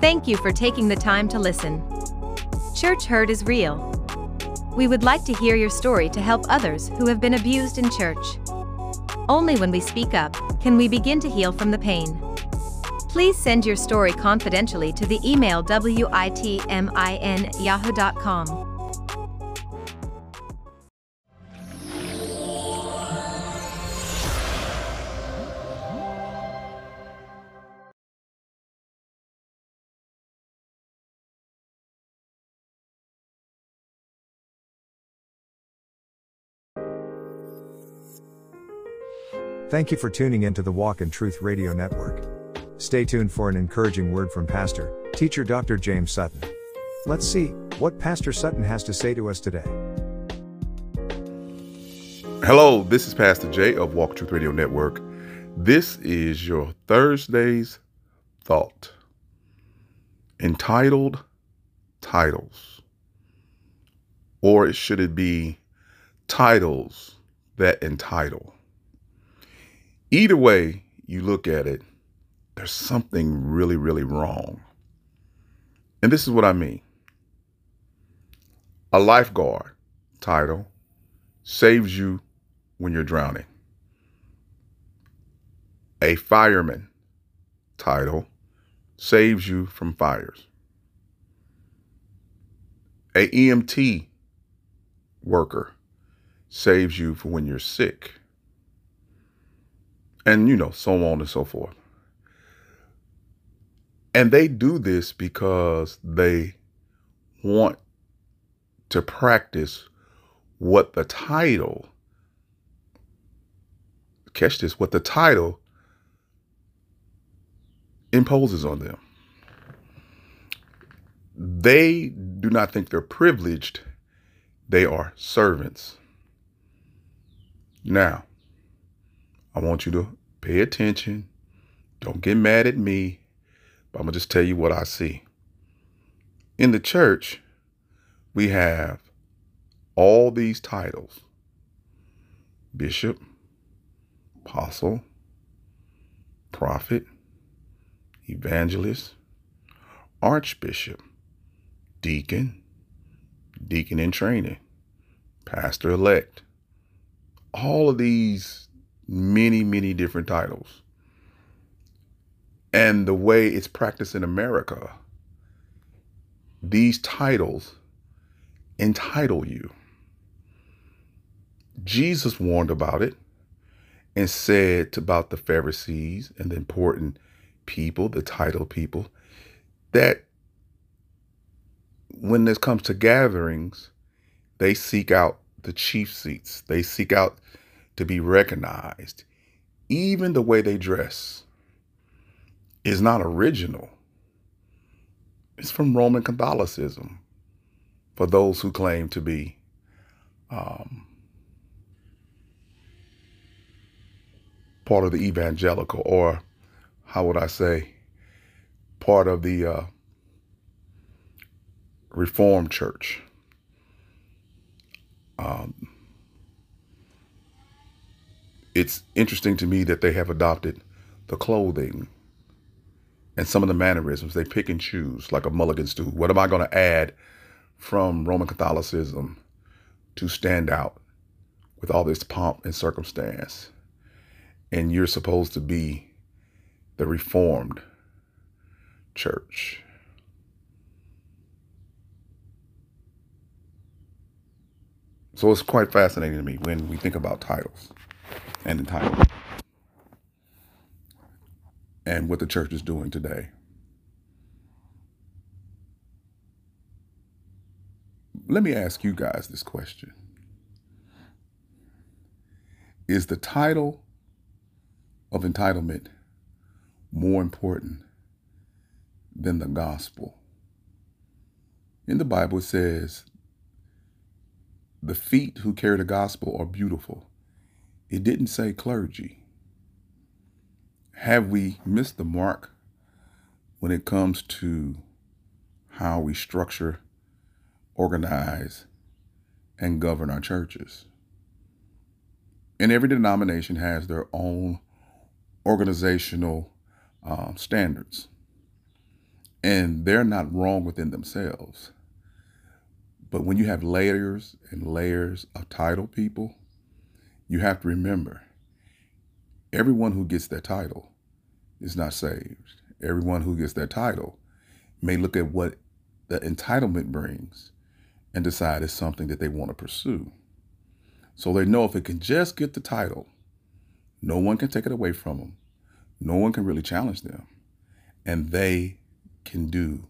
Thank you for taking the time to listen. Church hurt is real. We would like to hear your story to help others who have been abused in church. Only when we speak up can we begin to heal from the pain. Please send your story confidentially to the email witmin@yahoo.com. Thank you for tuning in to the Walk in Truth Radio Network. Stay tuned for an encouraging word from Pastor, Teacher Dr. James Sutton. Let's see what Pastor Sutton has to say to us today. Hello, this is Pastor Jay of Walk Truth Radio Network. This is your Thursday's thought entitled Titles. Or should it be titles that entitle? Either way you look at it, there's something really, really wrong. And this is what I mean. A lifeguard title saves you when you're drowning, a fireman title saves you from fires, a EMT worker saves you for when you're sick and you know, so on and so forth. And they do this because they want to practice what the title, catch this, what the title imposes on them. They do not think they're privileged, they are servants. Now, I want you to pay attention. Don't get mad at me, but I'm going to just tell you what I see. In the church, we have all these titles bishop, apostle, prophet, evangelist, archbishop, deacon, deacon in training, pastor elect. All of these many, many different titles. And the way it's practiced in America, these titles entitle you. Jesus warned about it and said about the Pharisees and the important people, the titled people, that when this comes to gatherings, they seek out the chief seats. They seek out to be recognized. Even the way they dress is not original. It's from Roman Catholicism for those who claim to be um, part of the evangelical, or how would I say, part of the uh, Reformed Church. Um, it's interesting to me that they have adopted the clothing and some of the mannerisms. They pick and choose like a mulligan stew. What am I going to add from Roman Catholicism to stand out with all this pomp and circumstance? And you're supposed to be the Reformed church. So it's quite fascinating to me when we think about titles and entitlement and what the church is doing today. Let me ask you guys this question Is the title of entitlement more important than the gospel? In the Bible, it says, The feet who carry the gospel are beautiful it didn't say clergy. Have we missed the mark when it comes to how we structure, organize, and govern our churches? And every denomination has their own organizational um, standards. And they're not wrong within themselves. But when you have layers and layers of title people, you have to remember everyone who gets that title is not saved. Everyone who gets that title may look at what the entitlement brings and decide it's something that they want to pursue. So they know if it can just get the title, no one can take it away from them. No one can really challenge them. And they can do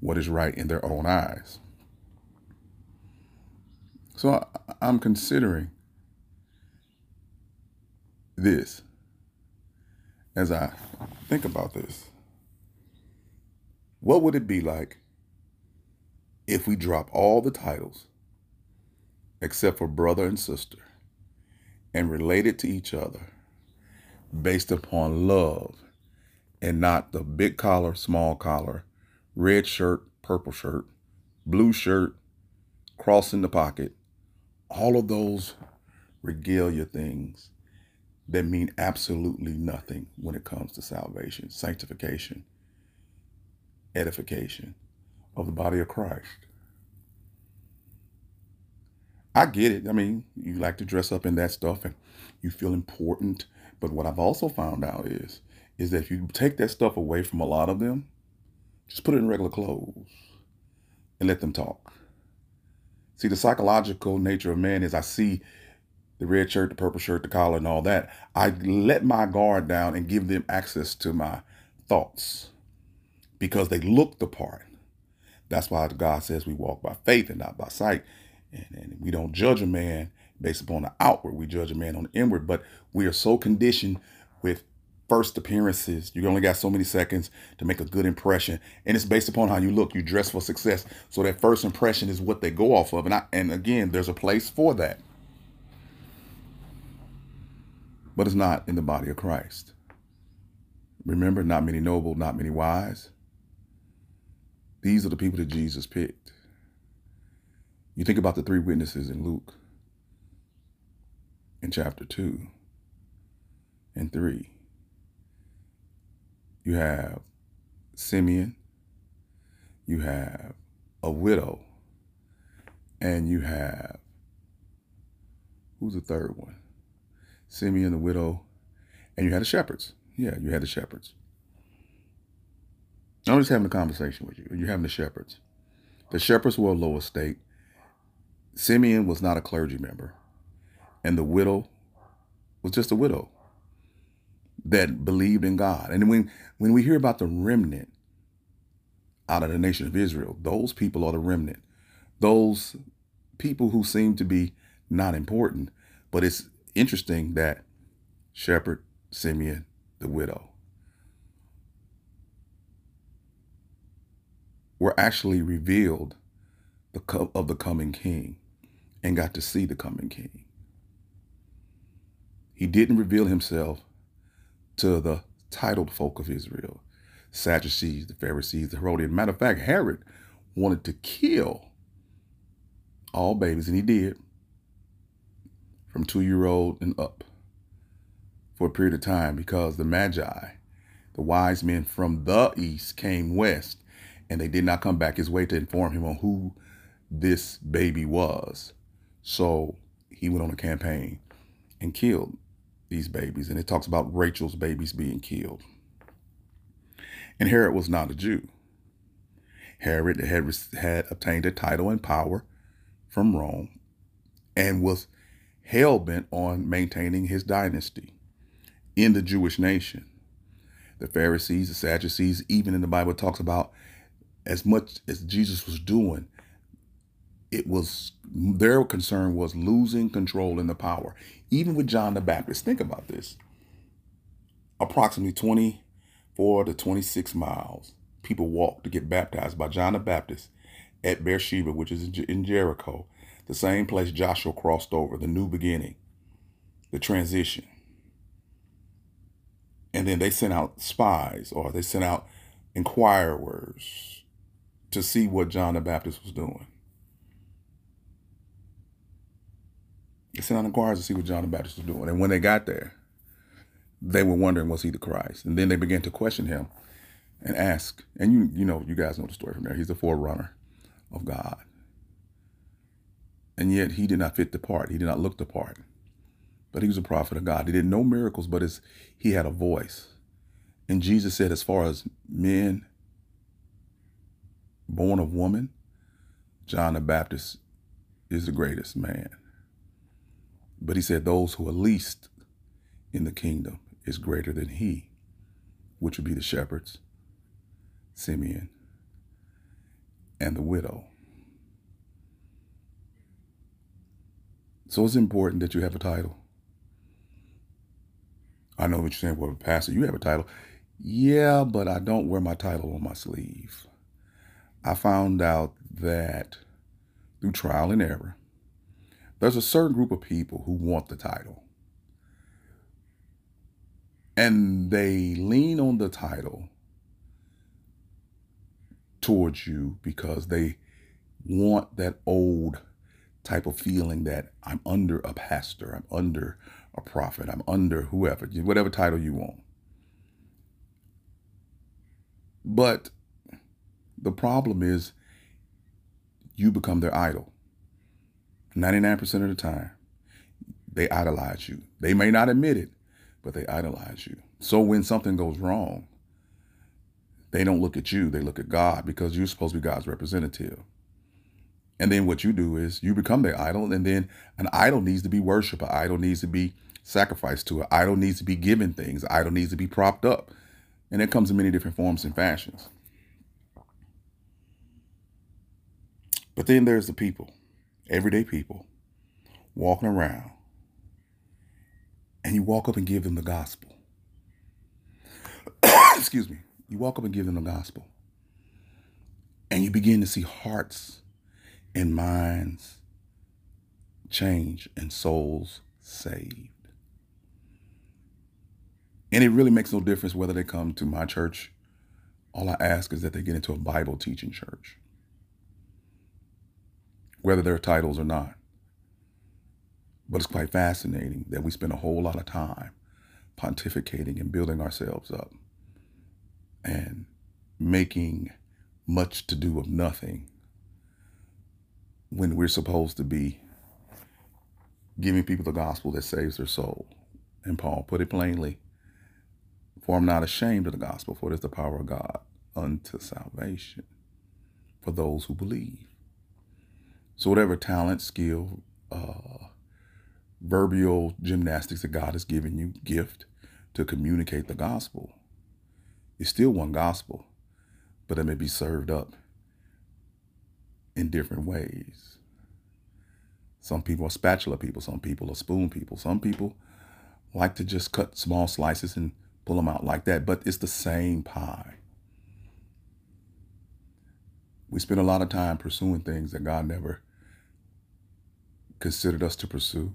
what is right in their own eyes. So I, am considering this as I think about this. What would it be like if we drop all the titles except for brother and sister and relate it to each other based upon love and not the big collar, small collar, red shirt, purple shirt, blue shirt, cross in the pocket, all of those regalia things that mean absolutely nothing when it comes to salvation, sanctification, edification of the body of Christ. I get it. I mean, you like to dress up in that stuff and you feel important. But what I've also found out is, is that if you take that stuff away from a lot of them, just put it in regular clothes and let them talk. See, the psychological nature of man is I see the red shirt, the purple shirt, the collar, and all that. I let my guard down and give them access to my thoughts because they look the part. That's why God says we walk by faith and not by sight. And, and we don't judge a man based upon the outward. We judge a man on the inward. But we are so conditioned with first appearances. You only got so many seconds to make a good impression. And it's based upon how you look. You dress for success. So that first impression is what they go off of. And I, and again, there's a place for that. But it's not in the body of Christ. Remember, not many noble, not many wise. These are the people that Jesus picked. You think about the three witnesses in Luke in chapter 2 and 3 you have Simeon, you have a widow, and you have who's the third one? Simeon, the widow, and you had the shepherds. Yeah, you had the shepherds. I'm just having a conversation with you. You're having the shepherds. The shepherds were a low estate. Simeon was not a clergy member, and the widow was just a widow that believed in God. And when, when we hear about the remnant out of the nation of Israel, those people are the remnant. Those people who seem to be not important. But it's interesting that Shepherd, Simeon, the widow, were actually revealed the of the coming king and got to see the coming king. He didn't reveal himself to the titled folk of Israel, Sadducees, the Pharisees, the Herodians. Matter of fact, Herod wanted to kill all babies, and he did, from two-year-old and up for a period of time because the Magi, the wise men from the east, came west, and they did not come back his way to inform him on who this baby was. So he went on a campaign and killed these babies. And it talks about Rachel's babies being killed. And Herod was not a Jew. Herod had, had obtained a title and power from Rome and was hell bent on maintaining his dynasty in the Jewish nation. The Pharisees, the Sadducees, even in the Bible talks about as much as Jesus was doing, it was their concern was losing control and the power. Even with John the Baptist, think about this. Approximately 24 to 26 miles, people walked to get baptized by John the Baptist at Bethabara, which is in Jericho, the same place Joshua crossed over, the new beginning, the transition. And then they sent out spies or they sent out inquirers to see what John the Baptist was doing. They sent out inquiries to see what John the Baptist was doing. And when they got there, they were wondering, was he the Christ? And then they began to question him. and ask. And you you know, you guys know the story from there. He's the forerunner of God. And yet he did not fit the part. He did not look the part. But he was a prophet of God. He did no miracles, but his, he had a voice. And Jesus said, as far as men born of woman, John the Baptist is the greatest man. But he said, those who are least in the kingdom is greater than he, which would be the shepherds, Simeon, and the widow. So it's important that you have a title. I know what you're saying, well, Pastor, you have a title. Yeah, but I don't wear my title on my sleeve. I found out that through trial and error, there's a certain group of people who want the title. And they lean on the title towards you because they want that old type of feeling that I'm under a pastor, I'm under a prophet, I'm under whoever, whatever title you want. But the problem is you become their idol. 99% of the time, they idolize you. They may not admit it, but they idolize you. So when something goes wrong, they don't look at you, they look at God because you're supposed to be God's representative. And then what you do is you become their idol, and then an idol needs to be worshiped. An idol needs to be sacrificed to. An idol needs to be given things. An idol needs to be propped up. And it comes in many different forms and fashions. But then there's the people, everyday people, walking around, and you walk up and give them the gospel. Excuse me. You walk up and give them the gospel. And you begin to see hearts and minds change and souls saved. And it really makes no difference whether they come to my church. All I ask is that they get into a Bible teaching church, whether they're titles or not. But it's quite fascinating that we spend a whole lot of time pontificating and building ourselves up and making much to do of nothing when we're supposed to be giving people the gospel that saves their soul. And Paul put it plainly For I'm not ashamed of the gospel, for it is the power of God unto salvation for those who believe. So, whatever talent, skill, uh, verbal gymnastics that God has given you, gift to communicate the gospel, is still one gospel, but it may be served up in different ways. Some people are spatula people, some people are spoon people, some people like to just cut small slices and pull them out like that, but it's the same pie. We spend a lot of time pursuing things that God never considered us to pursue.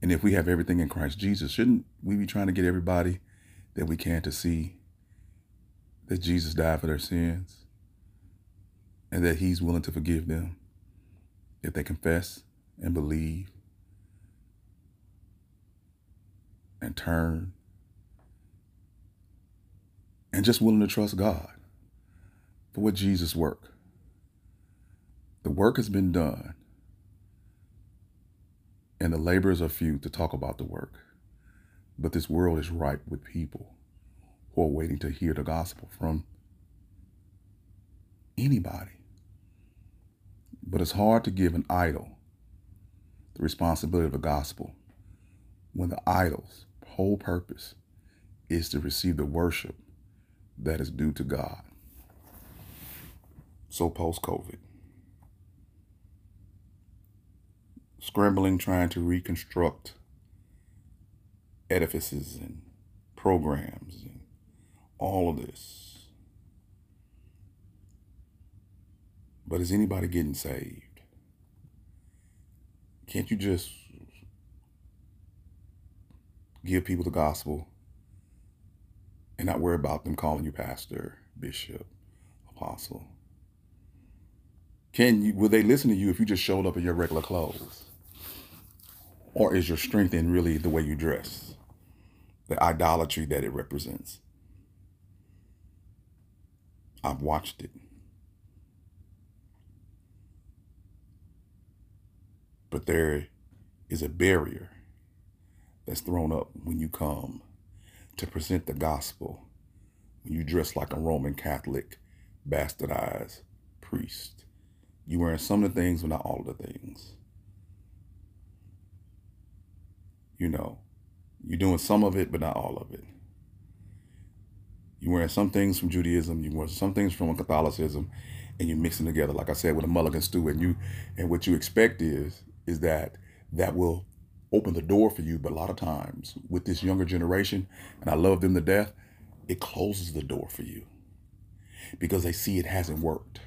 And if we have everything in Christ Jesus, shouldn't we be trying to get everybody that we can to see that Jesus died for their sins? And that he's willing to forgive them if they confess and believe and turn and just willing to trust God for what Jesus work. The work has been done and the laborers are few to talk about the work. But this world is ripe with people who are waiting to hear the gospel from anybody. But it's hard to give an idol the responsibility of the gospel when the idol's whole purpose is to receive the worship that is due to God. So post COVID, scrambling trying to reconstruct edifices and programs and all of this But is anybody getting saved? Can't you just give people the gospel and not worry about them calling you pastor, bishop, apostle? Can you will they listen to you if you just showed up in your regular clothes? Or is your strength in really the way you dress? The idolatry that it represents? I've watched it. But there is a barrier that's thrown up when you come to present the gospel, when you dress like a Roman Catholic, bastardized priest. You wearing some of the things, but not all of the things. You know, you're doing some of it, but not all of it. You're wearing some things from Judaism, you're wearing some things from Catholicism, and you're mixing together, like I said, with a mulligan stew. And you and what you expect is is that that will open the door for you. But a lot of times with this younger generation, and I love them to death, it closes the door for you because they see it hasn't worked.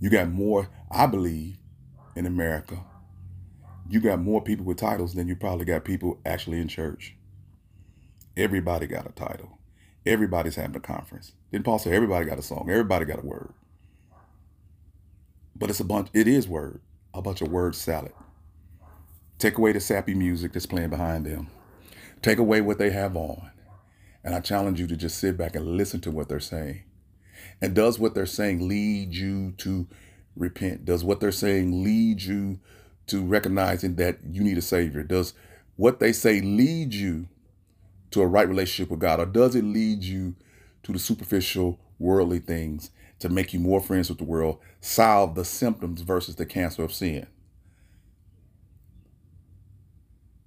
You got more, I believe, in America. You got more people with titles than you probably got people actually in church. Everybody got a title. Everybody's having a conference. Didn't Paul say everybody got a song? Everybody got a word. But it's a bunch, it is word, a bunch of word salad. Take away the sappy music that's playing behind them. Take away what they have on. And I challenge you to just sit back and listen to what they're saying. And does what they're saying lead you to repent? Does what they're saying lead you to recognizing that you need a Savior? Does what they say lead you to a right relationship with God? Or does it lead you to the superficial worldly things to make you more friends with the world, solve the symptoms versus the cancer of sin?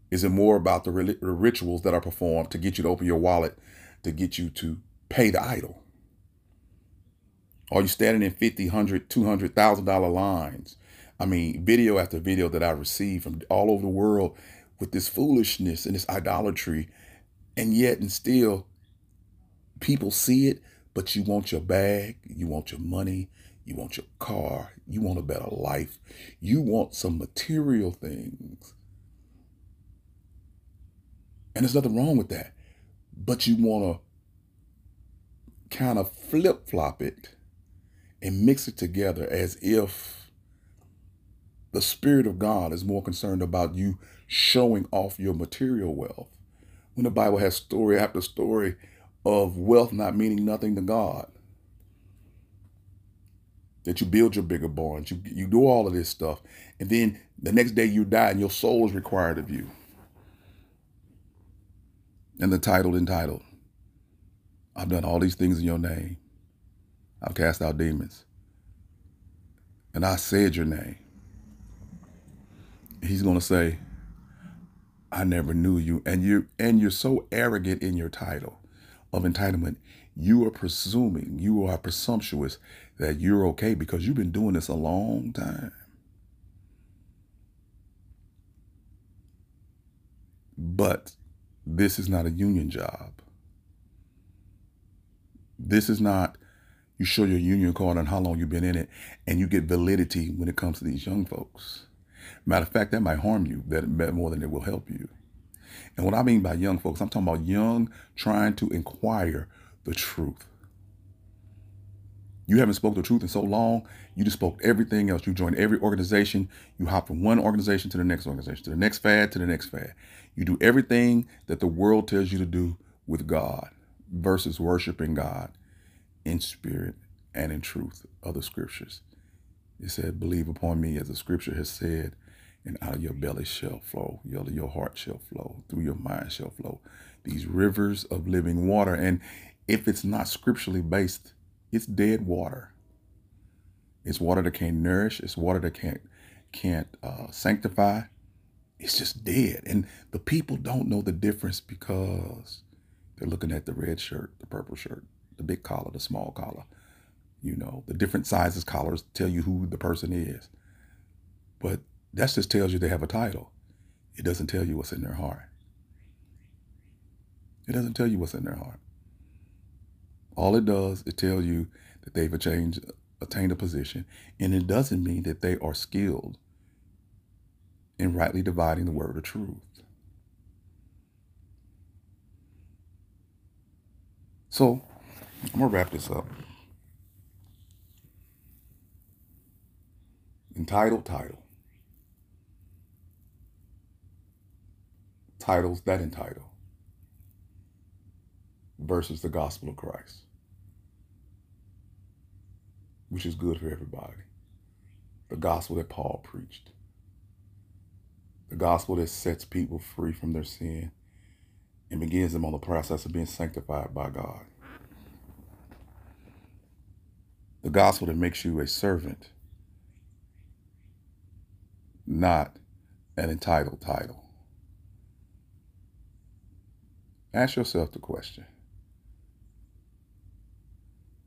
Is it more about the rituals that are performed to get you to open your wallet, to get you to pay the idol? Are you standing in 50, 100, 200,000 dollar lines? I mean, video after video that I receive from all over the world with this foolishness and this idolatry and yet and still people see it, but you want your bag, you want your money, you want your car, you want a better life, you want some material things. And there's nothing wrong with that. But you want to kind of flip flop it and mix it together as if the Spirit of God is more concerned about you showing off your material wealth when the Bible has story after story of wealth not meaning nothing to God. That you build your bigger barns, you, you do all of this stuff, and then the next day you die and your soul is required of you. And the title entitled, I've done all these things in your name. I've cast out demons. And I said your name. He's to say, I never knew you. And you and you're so arrogant in your title of entitlement. You are presuming, you are presumptuous that you're okay because you've been doing this a long time. But this is not a union job. This is not you show your union card and how long you've been in it, and you get validity when it comes to these young folks. Matter of fact, that might harm you that more than it will help you. And what I mean by young folks, I'm talking about young trying to inquire the truth. You haven't spoke the truth in so long. You just spoke everything else. You joined every organization. You hop from one organization to the next organization, to the next fad, to the next fad. You do everything that the world tells you to do with God versus worshiping God in spirit and in truth of the scriptures. It said, Believe upon me, as the scripture has said, and out of your belly shall flow, of your heart shall flow, through your mind shall flow these rivers of living water. And if it's not scripturally based, it's dead water. It's water that can't nourish. It's water that can't can't uh, sanctify. It's just dead. And the people don't know the difference because they're looking at the red shirt, the purple shirt, the big collar, the small collar. You know, the different sizes collars tell you who the person is. But that just tells you they have a title. It doesn't tell you what's in their heart. It doesn't tell you what's in their heart. All it does, it tells you that they've attained, attained a position, and it doesn't mean that they are skilled in rightly dividing the word of truth. So, I'm going to wrap this up. Entitled title. Titles that entitle versus the gospel of Christ. which is good for everybody. The gospel that Paul preached. The gospel that sets people free from their sin and begins them on the process of being sanctified by God. The gospel that makes you a servant, not an entitled title. Ask yourself the question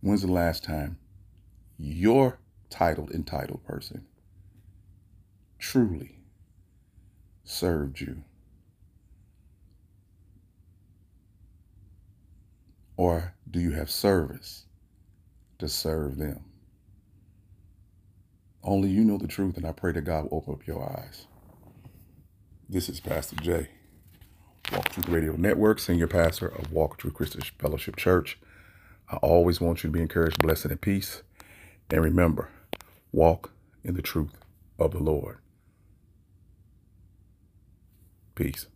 When's the last time your titled, entitled person truly served you? Or do you have service to serve them? Only you know the truth, and I pray that God will open up your eyes. This is Pastor Jay, Walk Truth Radio Network, Senior Pastor of Walk Truth Christian Fellowship Church. I always want you to be encouraged, blessed, and peace. And remember, walk in the truth of the Lord. Peace.